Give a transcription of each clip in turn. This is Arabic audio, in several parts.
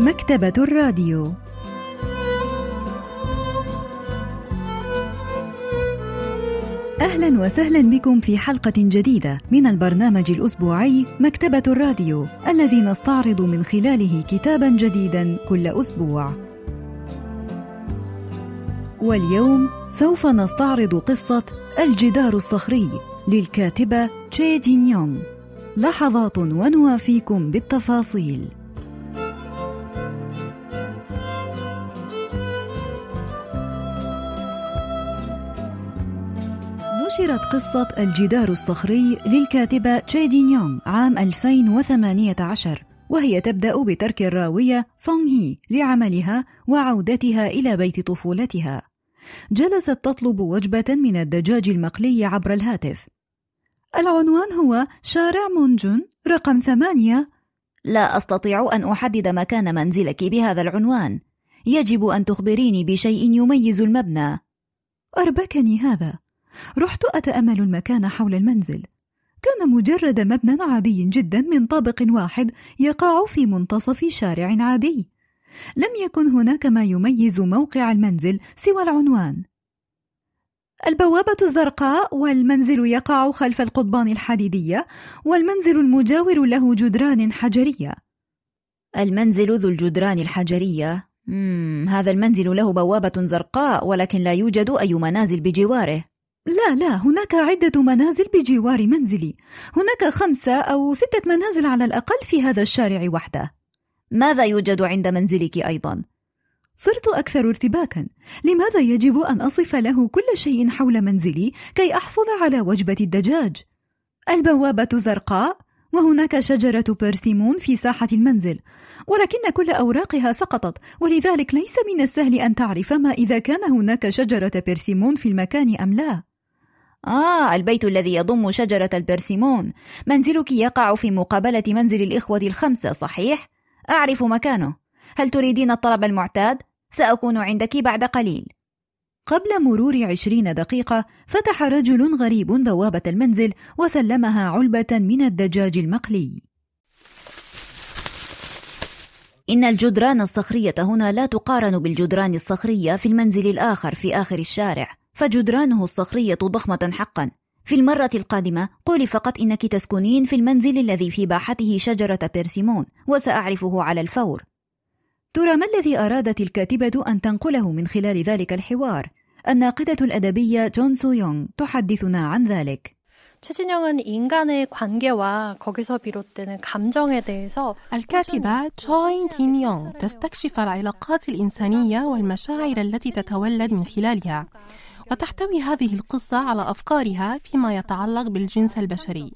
مكتبة الراديو أهلا وسهلا بكم في حلقة جديدة من البرنامج الأسبوعي مكتبة الراديو الذي نستعرض من خلاله كتابا جديدا كل أسبوع. واليوم سوف نستعرض قصة الجدار الصخري للكاتبة تشي جين يونغ. لحظات ونوافيكم بالتفاصيل. نشرت قصة الجدار الصخري للكاتبة تشي دين يونغ عام 2018 وهي تبدأ بترك الراوية سونغ هي لعملها وعودتها إلى بيت طفولتها. جلست تطلب وجبة من الدجاج المقلي عبر الهاتف. العنوان هو شارع مونجون رقم ثمانية لا أستطيع أن أحدد مكان منزلك بهذا العنوان. يجب أن تخبريني بشيء يميز المبنى. أربكني هذا. رحت أتأمل المكان حول المنزل. كان مجرد مبنى عادي جدا من طابق واحد يقع في منتصف شارع عادي. لم يكن هناك ما يميز موقع المنزل سوى العنوان. البوابة الزرقاء والمنزل يقع خلف القضبان الحديدية والمنزل المجاور له جدران حجرية. المنزل ذو الجدران الحجرية؟ مم هذا المنزل له بوابة زرقاء ولكن لا يوجد أي منازل بجواره. لا لا هناك عدة منازل بجوار منزلي. هناك خمسة أو ستة منازل على الأقل في هذا الشارع وحده. ماذا يوجد عند منزلك أيضا؟ صرت أكثر ارتباكا. لماذا يجب أن أصف له كل شيء حول منزلي كي أحصل على وجبة الدجاج؟ البوابة زرقاء وهناك شجرة بيرسيمون في ساحة المنزل. ولكن كل أوراقها سقطت ولذلك ليس من السهل أن تعرف ما إذا كان هناك شجرة بيرسيمون في المكان أم لا. آه البيت الذي يضم شجرة البرسيمون. منزلك يقع في مقابلة منزل الإخوة الخمسة صحيح؟ أعرف مكانه. هل تريدين الطلب المعتاد؟ سأكون عندك بعد قليل. قبل مرور عشرين دقيقة فتح رجل غريب بوابة المنزل وسلمها علبة من الدجاج المقلي. إن الجدران الصخرية هنا لا تقارن بالجدران الصخرية في المنزل الآخر في آخر الشارع. فجدرانه الصخرية ضخمة حقا في المرة القادمة قولي فقط إنك تسكنين في المنزل الذي في باحته شجرة بيرسيمون وسأعرفه على الفور ترى ما الذي أرادت الكاتبة أن تنقله من خلال ذلك الحوار؟ الناقدة الأدبية جون سو يونغ تحدثنا عن ذلك 최진영은 인간의 관계와 거기서 비롯되는 감정에 대해서 الكاتبة تشوي جين يونغ تستكشف العلاقات الإنسانية والمشاعر التي تتولد من خلالها وتحتوي هذه القصة على أفكارها فيما يتعلق بالجنس البشري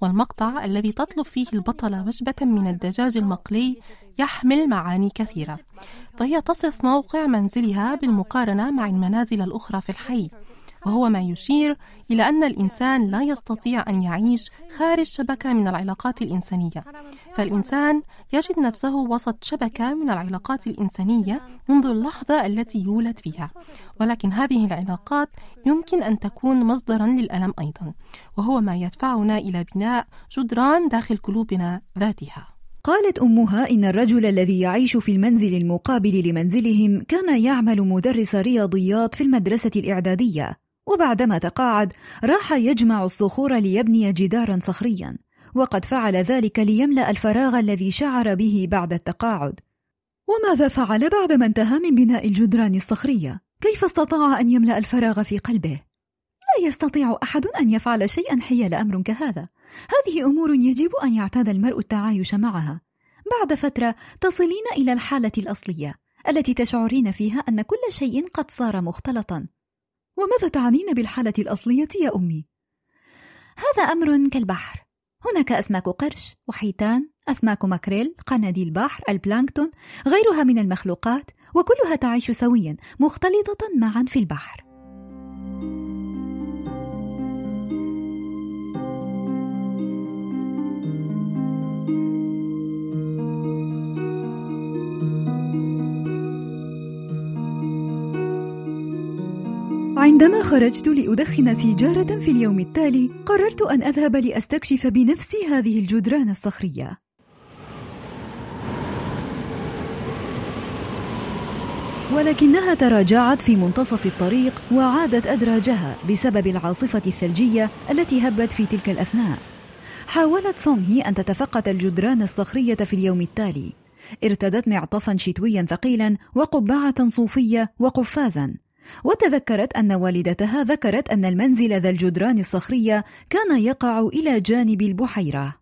والمقطع الذي تطلب فيه البطلة وجبة من الدجاج المقلي يحمل معاني كثيرة فهي تصف موقع منزلها بالمقارنة مع المنازل الأخرى في الحي. وهو ما يشير إلى أن الإنسان لا يستطيع أن يعيش خارج شبكة من العلاقات الإنسانية. فالإنسان يجد نفسه وسط شبكة من العلاقات الإنسانية منذ اللحظة التي يولد فيها. ولكن هذه العلاقات يمكن أن تكون مصدرا للألم أيضا وهو ما يدفعنا إلى بناء جدران داخل قلوبنا ذاتها. قالت أمها إن الرجل الذي يعيش في المنزل المقابل لمنزلهم كان يعمل مدرس رياضيات في المدرسة الإعدادية. وبعدما تقاعد راح يجمع الصخور ليبني جدارا صخريا وقد فعل ذلك ليملأ الفراغ الذي شعر به بعد التقاعد. وماذا فعل بعدما انتهى من بناء الجدران الصخرية؟ كيف استطاع أن يملأ الفراغ في قلبه؟ لا يستطيع أحد أن يفعل شيئا حيال أمر كهذا. هذه أمور يجب أن يعتاد المرء التعايش معها. بعد فترة تصلين إلى الحالة الأصلية التي تشعرين فيها أن كل شيء قد صار مختلطا. وماذا تعنين بالحالة الأصلية يا أمي؟ هذا أمر كالبحر هناك أسماك قرش وحيتان أسماك ماكريل قناديل البحر البلانكتون غيرها من المخلوقات وكلها تعيش سويا مختلطة معا في البحر عندما خرجت لأدخن سيجارة في اليوم التالي قررت أن أذهب لأستكشف بنفسي هذه الجدران الصخرية. ولكنها تراجعت في منتصف الطريق وعادت أدراجها بسبب العاصفة الثلجية التي هبت في تلك الأثناء. حاولت سونغ هي أن تتفقد الجدران الصخرية في اليوم التالي. ارتدت معطفا شتويا ثقيلا وقبعة صوفية وقفازا. وتذكرت أن والدتها ذكرت أن المنزل ذا الجدران الصخرية كان يقع إلى جانب البحيرة.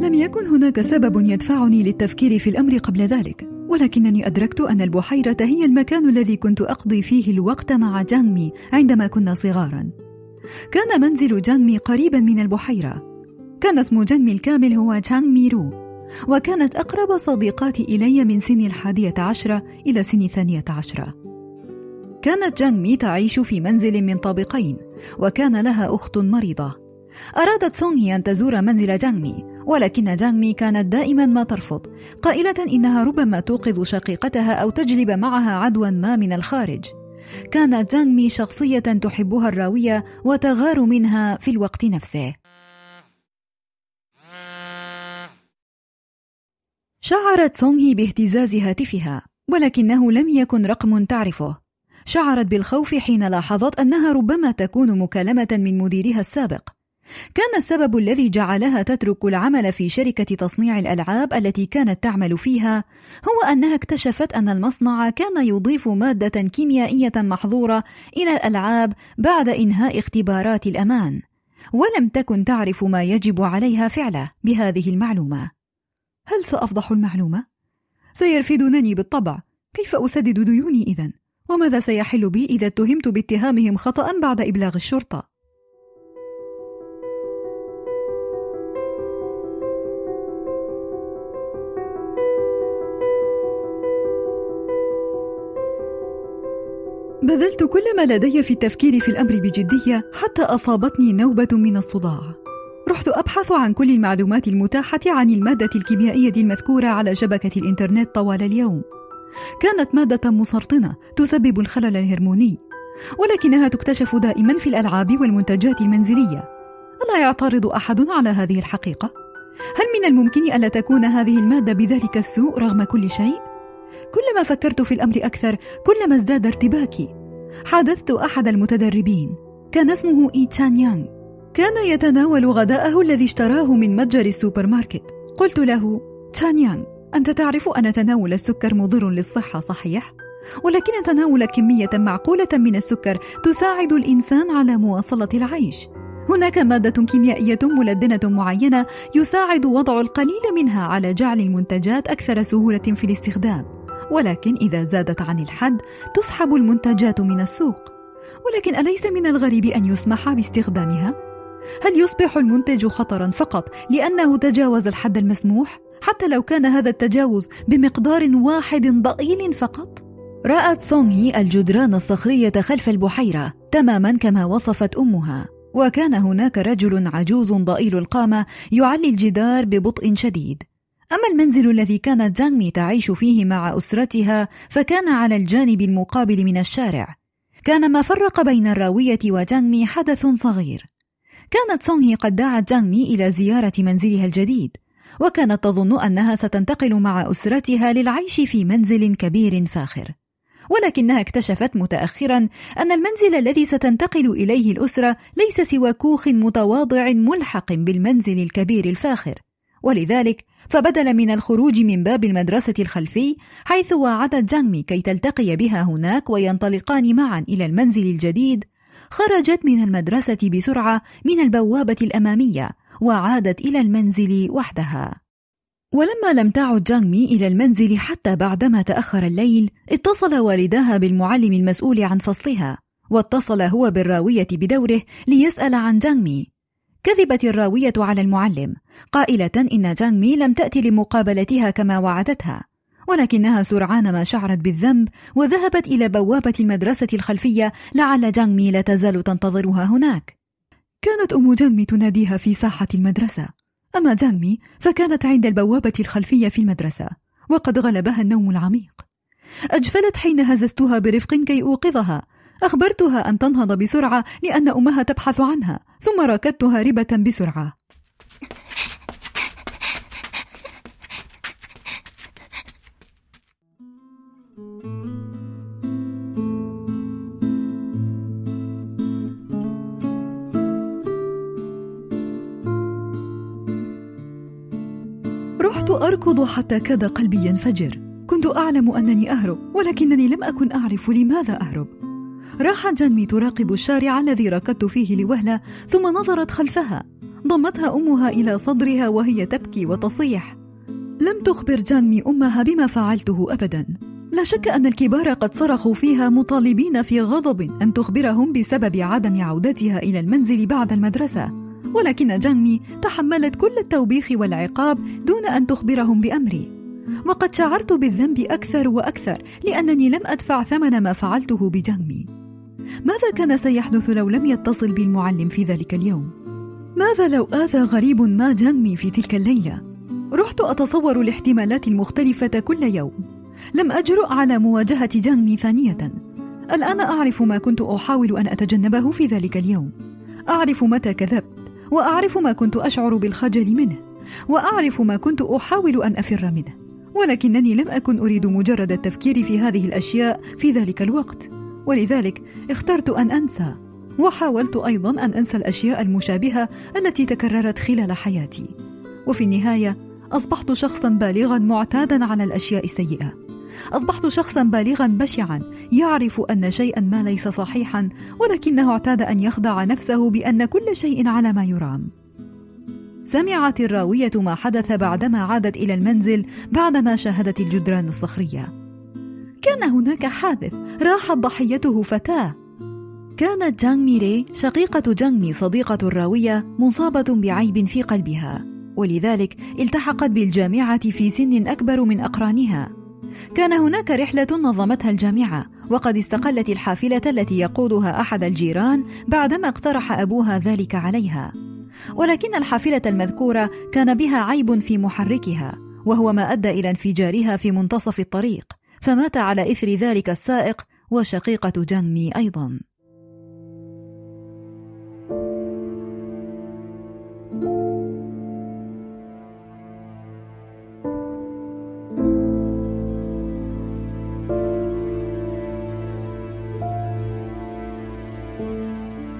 لم يكن هناك سبب يدفعني للتفكير في الأمر قبل ذلك. ولكنني أدركت أن البحيرة هي المكان الذي كنت أقضي فيه الوقت مع جانمي عندما كنا صغارا. كان منزل جانمي قريبا من البحيرة. كان اسم جانمي الكامل هو جانغ ميرو وكانت أقرب صديقاتي إلي من سن الحادية عشرة إلى سن الثانية عشرة. كانت جانمي تعيش في منزل من طابقين وكان لها أخت مريضة. أرادت سونغي أن تزور منزل جانمي ولكن جانمي كانت دائما ما ترفض قائلة إنها ربما توقظ شقيقتها أو تجلب معها عدوا ما من الخارج. كانت جانمي شخصية تحبها الراوية وتغار منها في الوقت نفسه. شعرت سونغي باهتزاز هاتفها ولكنه لم يكن رقم تعرفه. شعرت بالخوف حين لاحظت أنها ربما تكون مكالمة من مديرها السابق. كان السبب الذي جعلها تترك العمل في شركة تصنيع الألعاب التي كانت تعمل فيها هو أنها اكتشفت أن المصنع كان يضيف مادة كيميائية محظورة إلى الألعاب بعد إنهاء اختبارات الأمان، ولم تكن تعرف ما يجب عليها فعله بهذه المعلومة. هل سأفضح المعلومة؟ سيرفتونني بالطبع، كيف أسدد ديوني إذا؟ وماذا سيحل بي إذا اتهمت باتهامهم خطأ بعد إبلاغ الشرطة؟ بذلت كل ما لدي في التفكير في الأمر بجدية حتى أصابتني نوبة من الصداع. رحت أبحث عن كل المعلومات المتاحة عن المادة الكيميائية المذكورة على شبكة الإنترنت طوال اليوم. كانت مادة مسرطنة تسبب الخلل الهرموني ولكنها تكتشف دائما في الألعاب والمنتجات المنزلية. ألا يعترض أحد على هذه الحقيقة؟ هل من الممكن ألا تكون هذه المادة بذلك السوء رغم كل شيء؟ كلما فكرت في الأمر أكثر كلما ازداد ارتباكي. حادثت أحد المتدربين. كان اسمه إي تشان يانغ. كان يتناول غداءه الذي اشتراه من متجر السوبر ماركت قلت له تشان يانغ أنت تعرف أن تناول السكر مضر للصحة صحيح؟ ولكن تناول كمية معقولة من السكر تساعد الإنسان على مواصلة العيش. هناك مادة كيميائية ملدنة معينة يساعد وضع القليل منها على جعل المنتجات أكثر سهولة في الاستخدام. ولكن إذا زادت عن الحد تسحب المنتجات من السوق ولكن أليس من الغريب أن يسمح باستخدامها؟ هل يصبح المنتج خطرا فقط لأنه تجاوز الحد المسموح؟ حتى لو كان هذا التجاوز بمقدار واحد ضئيل فقط؟ رأت سونغي الجدران الصخرية خلف البحيرة تماما كما وصفت أمها وكان هناك رجل عجوز ضئيل القامة يعلي الجدار ببطء شديد أما المنزل الذي كانت جانغمي تعيش فيه مع أسرتها فكان على الجانب المقابل من الشارع. كان ما فرق بين الراوية وجانغمي حدث صغير. كانت سونغي قد دعت جانغمي إلى زيارة منزلها الجديد وكانت تظن أنها ستنتقل مع أسرتها للعيش في منزل كبير فاخر. ولكنها اكتشفت متأخرا أن المنزل الذي ستنتقل إليه الأسرة ليس سوى كوخ متواضع ملحق بالمنزل الكبير الفاخر. ولذلك فبدلا من الخروج من باب المدرسة الخلفي حيث وعدت جانمي كي تلتقي بها هناك وينطلقان معا إلى المنزل الجديد خرجت من المدرسة بسرعة من البوابة الأمامية وعادت إلى المنزل وحدها. ولما لم تعد جانمي إلى المنزل حتى بعدما تأخر الليل اتصل والداها بالمعلم المسؤول عن فصلها واتصل هو بالراوية بدوره ليسأل عن جانمي كذبت الراوية على المعلم قائلة إن جانغ مي لم تأتي لمقابلتها كما وعدتها ولكنها سرعان ما شعرت بالذنب وذهبت إلى بوابة المدرسة الخلفية لعل جانغ مي لا تزال تنتظرها هناك. كانت أم جانغ مي تناديها في ساحة المدرسة. أما جانغ مي فكانت عند البوابة الخلفية في المدرسة وقد غلبها النوم العميق. أجفلت حين هززتها برفق كي أوقظها أخبرتها أن تنهض بسرعة لأن أمها تبحث عنها ثم راكدتها ربة بسرعة. رحت أركض حتى كاد قلبي ينفجر. كنت أعلم أنني أهرب ولكنني لم أكن أعرف لماذا أهرب. راحت جانمي تراقب الشارع الذي ركضت فيه لوهلة ثم نظرت خلفها. ضمتها أمها إلى صدرها وهي تبكي وتصيح. لم تخبر جانمي أمها بما فعلته أبدا. لا شك أن الكبار قد صرخوا فيها مطالبين في غضب أن تخبرهم بسبب عدم عودتها إلى المنزل بعد المدرسة. ولكن جانمي تحملت كل التوبيخ والعقاب دون أن تخبرهم بأمري. وقد شعرت بالذنب أكثر وأكثر لأنني لم أدفع ثمن ما فعلته بجانمي. ماذا كان سيحدث لو لم يتصل بي المعلم في ذلك اليوم؟ ماذا لو آذى غريب ما جانمي في تلك الليلة؟ رحت أتصور الاحتمالات المختلفة كل يوم. لم أجرؤ على مواجهة جانمي ثانية. الآن أعرف ما كنت أحاول أن أتجنبه في ذلك اليوم. أعرف متى كذبت وأعرف ما كنت أشعر بالخجل منه وأعرف ما كنت أحاول أن أفر منه. ولكنني لم أكن أريد مجرد التفكير في هذه الأشياء في ذلك الوقت. ولذلك اخترت أن أنسى وحاولت أيضا أن أنسى الأشياء المشابهة التي تكررت خلال حياتي. وفي النهاية أصبحت شخصا بالغا معتادا على الأشياء السيئة. أصبحت شخصا بالغا بشعا يعرف أن شيئا ما ليس صحيحا ولكنه اعتاد أن يخدع نفسه بأن كل شيء على ما يرام. سمعت الراوية ما حدث بعدما عادت إلى المنزل بعدما شاهدت الجدران الصخرية. كان هناك حادث راحت ضحيته فتاة. كانت جانغ ميري شقيقة جانغ صديقة الراوية مصابة بعيب في قلبها. ولذلك التحقت بالجامعة في سن أكبر من أقرانها. كان هناك رحلة نظمتها الجامعة وقد استقلت الحافلة التي يقودها أحد الجيران بعدما اقترح أبوها ذلك عليها. ولكن الحافلة المذكورة كان بها عيب في محركها وهو ما أدى إلى انفجارها في منتصف الطريق. فمات على إثر ذلك السائق وشقيقة جانمي أيضا.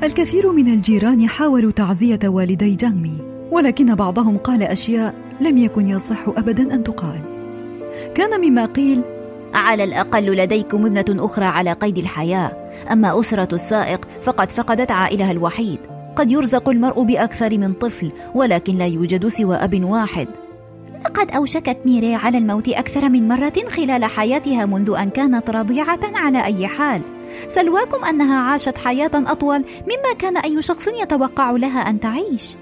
الكثير من الجيران حاولوا تعزية والدي جانمي ولكن بعضهم قال أشياء لم يكن يصح أبدا أن تقال. كان مما قيل على الأقل لديكم ابنة أخرى على قيد الحياة. أما أسرة السائق فقد فقدت عائلها الوحيد. قد يرزق المرء بأكثر من طفل ولكن لا يوجد سوى أب واحد. لقد أوشكت ميري على الموت أكثر من مرة خلال حياتها منذ أن كانت رضيعة على أي حال. سلواكم أنها عاشت حياة أطول مما كان أي شخص يتوقع لها أن تعيش.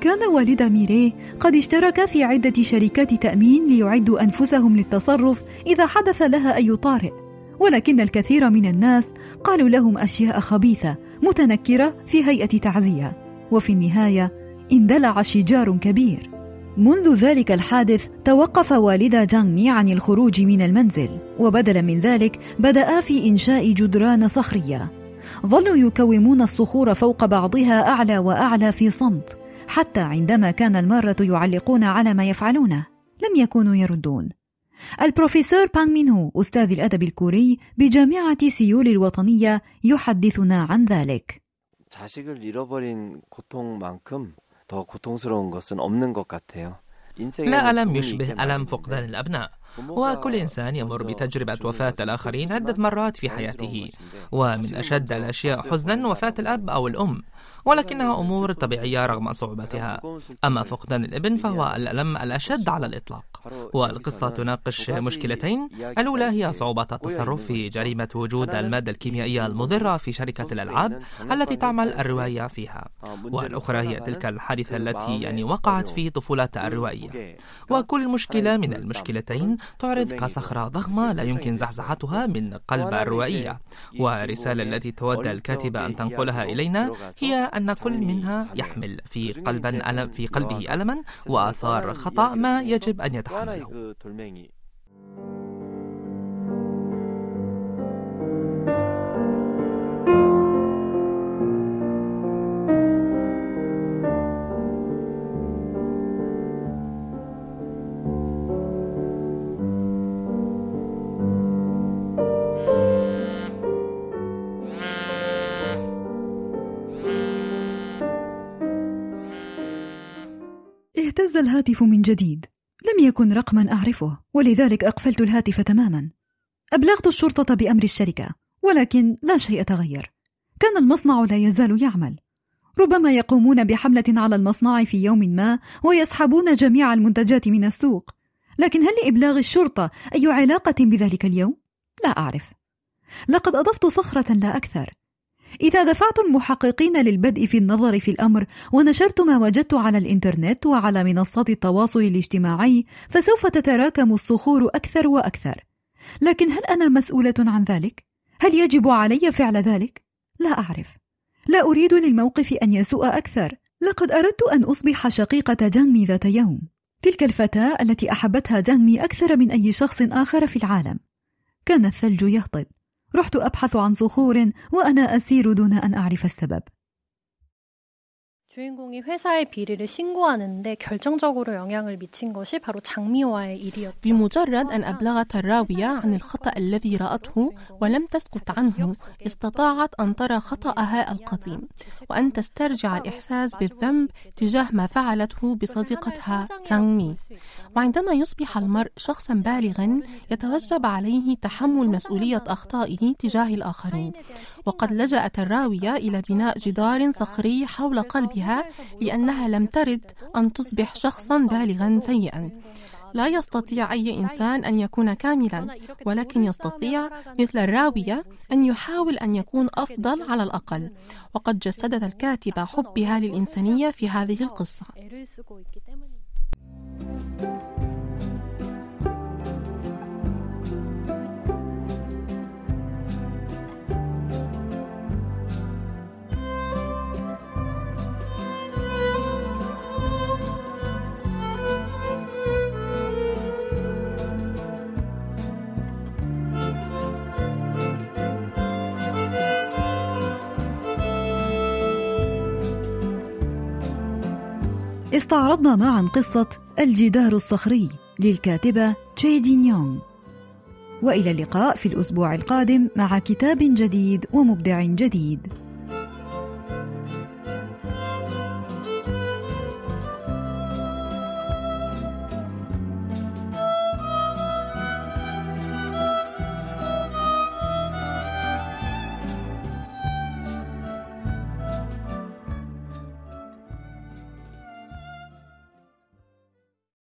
كان والد ميري قد اشترك في عدة شركات تأمين ليعدوا أنفسهم للتصرف إذا حدث لها أي طارئ. ولكن الكثير من الناس قالوا لهم أشياء خبيثة متنكرة في هيئة تعزية. وفي النهاية اندلع شجار كبير. منذ ذلك الحادث توقف والدا جانغمي عن الخروج من المنزل. وبدلا من ذلك بدأ في إنشاء جدران صخرية. ظلوا يكومون الصخور فوق بعضها أعلى وأعلى في صمت. حتى عندما كان المارة يعلقون على ما يفعلونه لم يكونوا يردون البروفيسور بانغ مينهو أستاذ الأدب الكوري بجامعة سيول الوطنية يحدثنا عن ذلك 자식을 잃어버린 고통만큼 더 고통스러운 것은 없는 것 같아요. لا ألم يشبه ألم فقدان الأبناء وكل إنسان يمر بتجربة وفاة الآخرين عدة مرات في حياته ومن أشد الأشياء حزنا وفاة الأب أو الأم ولكنها أمور طبيعية رغم صعوبتها. أما فقدان الإبن فهو الألم الأشد على الإطلاق. والقصة تناقش مشكلتين. الأولى هي صعوبة التصرف في جريمة وجود المادة الكيميائية المضرة في شركة الألعاب التي تعمل الروائية فيها. والأخرى هي تلك الحادثة التي يعني وقعت في طفولة الروائية وكل مشكلة من المشكلتين تعرض كصخرة ضخمة لا يمكن زحزحتها من قلب الروائية والرسالة التي تود الكاتبة أن تنقلها إلينا هي أن كل منها يحمل في قلبا ألم في قلبه ألما وآثار خطأ ما يجب أن 또그 돌멩이. اهتز الهاتف من جديد. لم يكن رقما أعرفه ولذلك أقفلت الهاتف تماما. أبلغت الشرطة بأمر الشركة ولكن لا شيء تغير كان المصنع لا يزال يعمل. ربما يقومون بحملة على المصنع في يوم ما ويسحبون جميع المنتجات من السوق. لكن هل لإبلاغ الشرطة أي علاقة بذلك اليوم؟ لا أعرف. لقد أضفت صخرة لا أكثر. إذا دفعت المحققين للبدء في النظر في الأمر ونشرت ما وجدت على الإنترنت وعلى منصات التواصل الاجتماعي فسوف تتراكم الصخور أكثر وأكثر. لكن هل أنا مسؤولة عن ذلك؟ هل يجب علي فعل ذلك؟ لا أعرف. لا أريد للموقف أن يسوء أكثر. لقد أردت أن أصبح شقيقة جانمي ذات يوم. تلك الفتاة التي أحبتها جانمي أكثر من أي شخص آخر في العالم. كان الثلج يهطل. رحت أبحث عن صخور وأنا أسير دون أن أعرف السبب. 주인공이 회사의 비리를 신고하는데 결정적으로 영향을 미친 것이 바로 장미화의 일이었죠. بمجرد أن أبلغت الراوية عن الخطأ الذي رأته ولم تسكت عنه استطاعت أن ترى خطأها القديم وأن تسترجع الإحساس بالذنب تجاه ما فعلته بصديقتها تانغ وعندما يصبح المرء شخصا بالغا يتوجب عليه تحمل مسؤولية أخطائه تجاه الآخرين وقد لجأت الراوية إلى بناء جدار صخري حول قلبها لأنها لم ترد أن تصبح شخصا بالغا سيئا. لا يستطيع أي إنسان أن يكون كاملا ولكن يستطيع مثل الراوية أن يحاول أن يكون أفضل على الأقل. وقد جسدت الكاتبة حبها للإنسانية في هذه القصة. استعرضنا معا قصة الجدار الصخري للكاتبة تشي جين يونغ. وإلى اللقاء في الأسبوع القادم مع كتاب جديد ومبدع جديد.